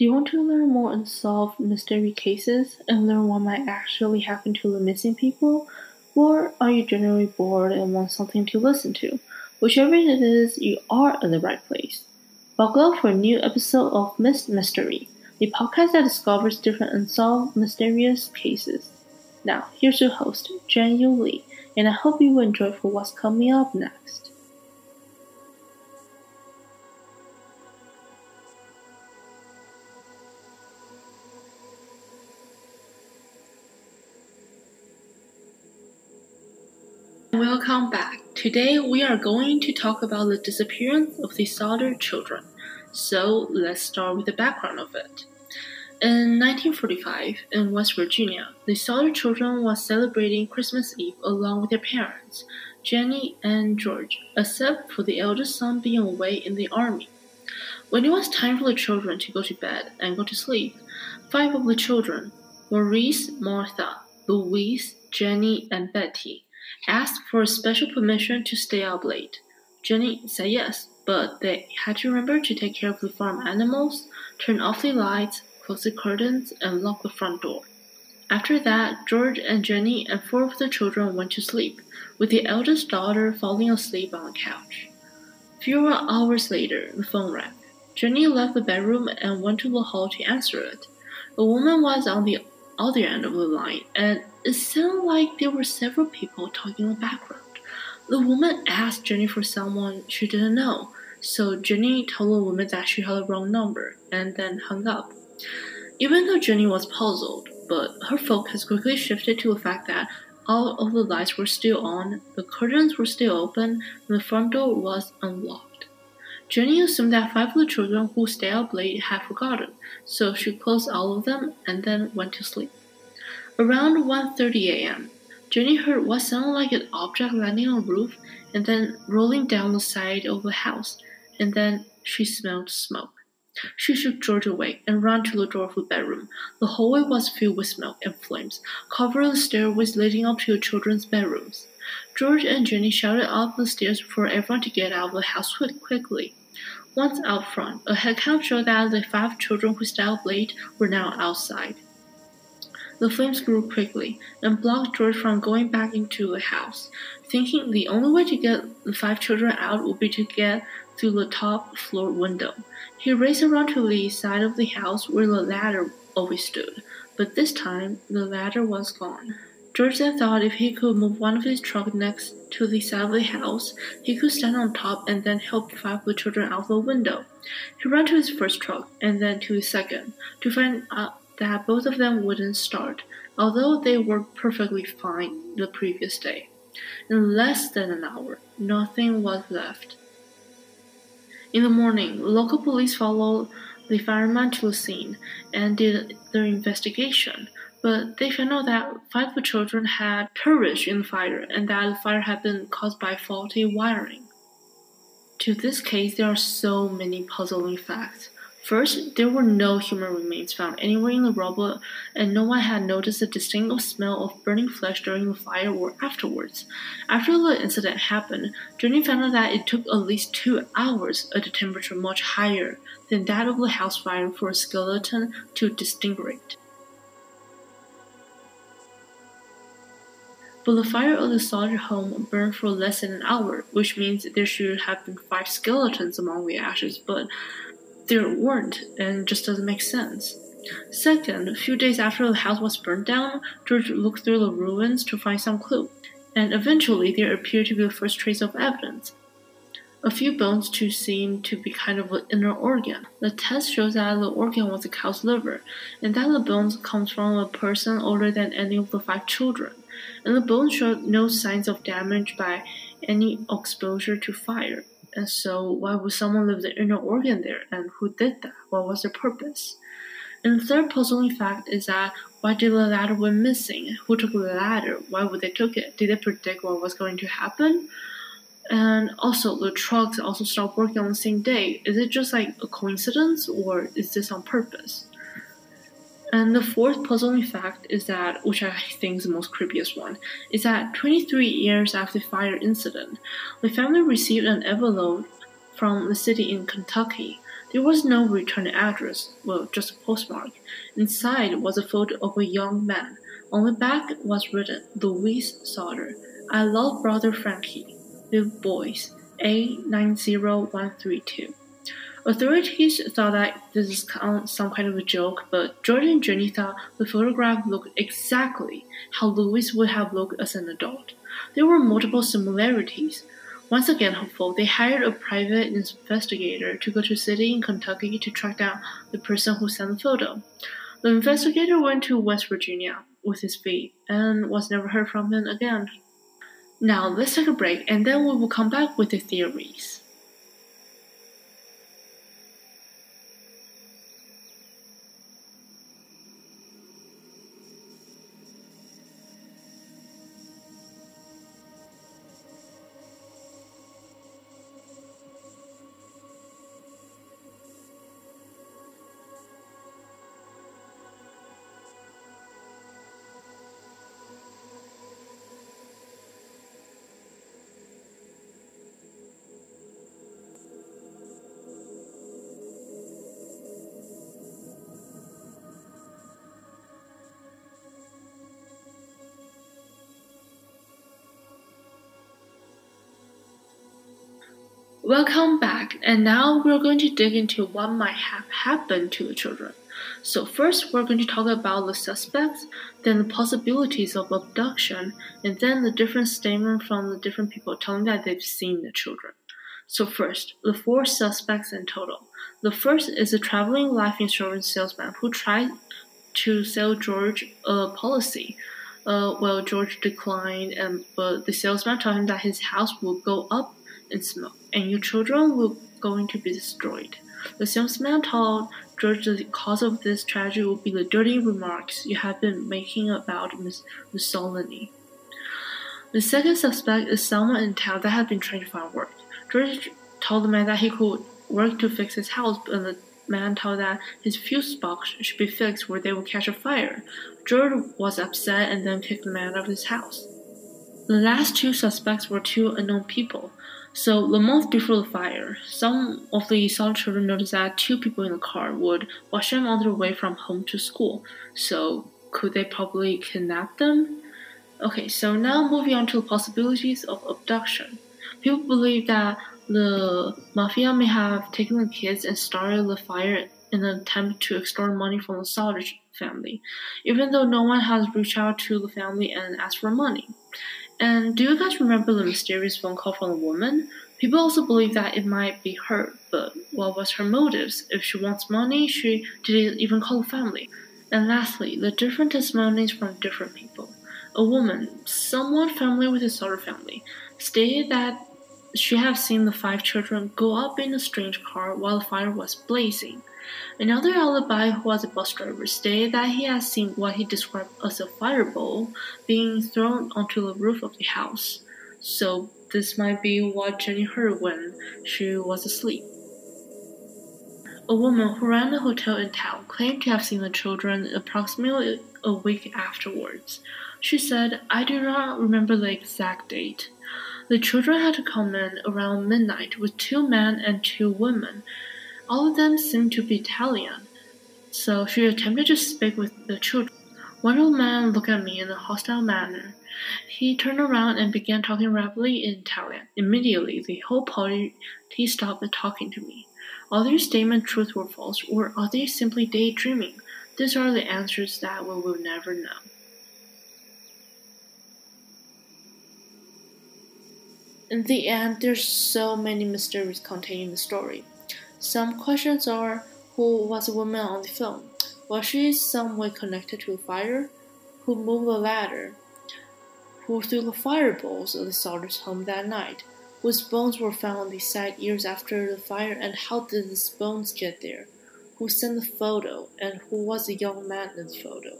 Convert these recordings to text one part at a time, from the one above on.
Do you want to learn more unsolved mystery cases and learn what might actually happen to the missing people? Or are you generally bored and want something to listen to? Whichever it is, you are in the right place. Buckle up for a new episode of Missed Mystery, the podcast that discovers different unsolved mysterious cases. Now, here's your host, Jen Yu Lee, and I hope you enjoy for what's coming up next. Welcome back. Today we are going to talk about the disappearance of the Sodder children. So let's start with the background of it. In 1945, in West Virginia, the Sodder children were celebrating Christmas Eve along with their parents, Jenny and George, except for the eldest son being away in the army. When it was time for the children to go to bed and go to sleep, five of the children, Maurice, Martha, Louise, Jenny, and Betty, asked for special permission to stay up late. Jenny said yes, but they had to remember to take care of the farm animals, turn off the lights, close the curtains, and lock the front door. After that, George and Jenny and four of the children went to sleep, with the eldest daughter falling asleep on the couch. Few hours later, the phone rang. Jenny left the bedroom and went to the hall to answer it. A woman was on the other end of the line, and it sounded like there were several people talking in the background. The woman asked Jenny for someone she didn't know, so Jenny told the woman that she had the wrong number and then hung up. Even though Jenny was puzzled, but her focus quickly shifted to the fact that all of the lights were still on, the curtains were still open, and the front door was unlocked. Jenny assumed that five of the children who stayed up late had forgotten, so she closed all of them and then went to sleep. Around 1:30 a.m., Jenny heard what sounded like an object landing on the roof and then rolling down the side of the house, and then she smelled smoke. She shook George awake and ran to the door of the bedroom. The hallway was filled with smoke and flames, covering the stairways leading up to the children's bedrooms. George and Jenny shouted up the stairs for everyone to get out of the house quickly. Once out front, a head count showed that the five children who stayed up late were now outside. The flames grew quickly and blocked George from going back into the house, thinking the only way to get the five children out would be to get through the top floor window. He raced around to the side of the house where the ladder always stood, but this time the ladder was gone. Then thought if he could move one of his trucks next to the side of the house, he could stand on top and then help five the children out of the window. He ran to his first truck and then to his second to find out that both of them wouldn't start, although they worked perfectly fine the previous day. In less than an hour, nothing was left. In the morning, local police followed the fireman to the scene and did their investigation, but they found out that five children had perished in the fire and that the fire had been caused by faulty wiring. To this case, there are so many puzzling facts. First, there were no human remains found anywhere in the rubble, and no one had noticed a distinct smell of burning flesh during the fire or afterwards. After the incident happened, Jenny found out that it took at least two hours at a temperature much higher than that of the house fire for a skeleton to disintegrate. But the fire of the Sodder home burned for less than an hour, which means there should have been five skeletons among the ashes, but there weren't, and just doesn't make sense. Second, a few days after the house was burned down, George looked through the ruins to find some clue, and eventually there appeared to be the first trace of evidence. A few bones too seemed to be kind of an inner organ. The test shows that the organ was a cow's liver, and that the bones comes from a person older than any of the five children. And the bones showed no signs of damage by any exposure to fire. And so, why would someone leave the inner organ there? And who did that? What was the purpose? And the third puzzling fact is that why did the ladder went missing? Who took the ladder? Why would they took it? Did they predict what was going to happen? And also, the trucks also stopped working on the same day. Is it just like a coincidence, or is this on purpose? And the fourth puzzling fact is that, which I think is the most creepiest one, is that 23 years after the fire incident, the family received an envelope from the city in Kentucky There was no return address, well, just a postmark. Inside was a photo of a young man. On the back was written, Louis Sodder. I love brother Frankie. Live boys. A90132. Authorities thought that this is some kind of a joke, but George and Jenny thought the photograph looked exactly how Louis would have looked as an adult. There were multiple similarities. Once again hopeful, they hired a private investigator to go to a city in Kentucky to track down the person who sent the photo. The investigator went to West Virginia with his feet and was never heard from him again. Now let's take a break and then we will come back with the theories. Welcome back, and now we're going to dig into what might have happened to the children. So, first, we're going to talk about the suspects, then the possibilities of abduction, and then the different statements from the different people telling that they've seen the children. So, first, the four suspects in total. The first is a traveling life insurance salesman who tried to sell George a policy. Uh, well, George declined, and but the salesman told him that his house would go up in smoke, and your children will going to be destroyed. The salesman told George the cause of this tragedy will be the dirty remarks you have been making about Miss Mussolini. The second suspect is someone in town that had been trying to find work. George told the man that he could work to fix his house, but the man told that his fuse box should be fixed where they would catch a fire. George was upset and then kicked the man out of his house. The last two suspects were two unknown people. So the month before the fire, some of the Sodder children noticed that two people in the car would watch them on their way from home to school. So could they probably kidnap them? Okay, so now moving on to the possibilities of abduction. People believe that the mafia may have taken the kids and started the fire in an attempt to extort money from the Sodder family, even though no one has reached out to the family and asked for money. And do you guys remember the mysterious phone call from the woman? People also believe that it might be her, but what was her motives? If she wants money, she didn't even call the family. And lastly, the different testimonies from different people. A woman, somewhat familiar with the Sodder family, stated that she had seen the five children go up in a strange car while the fire was blazing. Another alibi, who was a bus driver, stated that he had seen what he described as a fireball being thrown onto the roof of the house. So this might be what Jenny heard when she was asleep. A woman who ran a hotel in town claimed to have seen the children approximately a week afterwards. She said, I do not remember the exact date. The children had come in around midnight with two men and two women. All of them seemed to be Italian, so she attempted to speak with the children. One old man looked at me in a hostile manner. He turned around and began talking rapidly in Italian. Immediately, the whole party stopped talking to me. Are their statements truth or false, or are they simply daydreaming? These are the answers that we will never know. In the end, there's so many mysteries contained in the story. Some questions are who was the woman on the film? Was she some way connected to the fire? Who moved the ladder? Who threw the fireballs at the Sodder's home that night? Whose bones were found on the site years after the fire, and how did these bones get there? Who sent the photo, and who was the young man in the photo?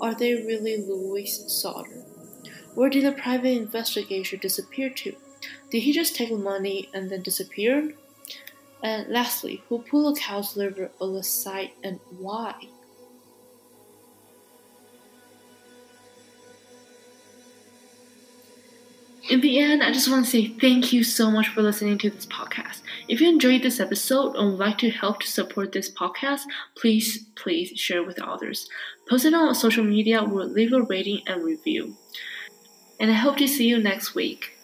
Are they really Louis Sauter? Where did the private investigator disappear to? Did he just take the money and then disappear? And lastly, who pulled a cow's liver on the side and why? In the end, I just want to say thank you so much for listening to this podcast. If you enjoyed this episode and would like to help to support this podcast, please, please share with others. Post it on social media or leave a rating and review. And I hope to see you next week.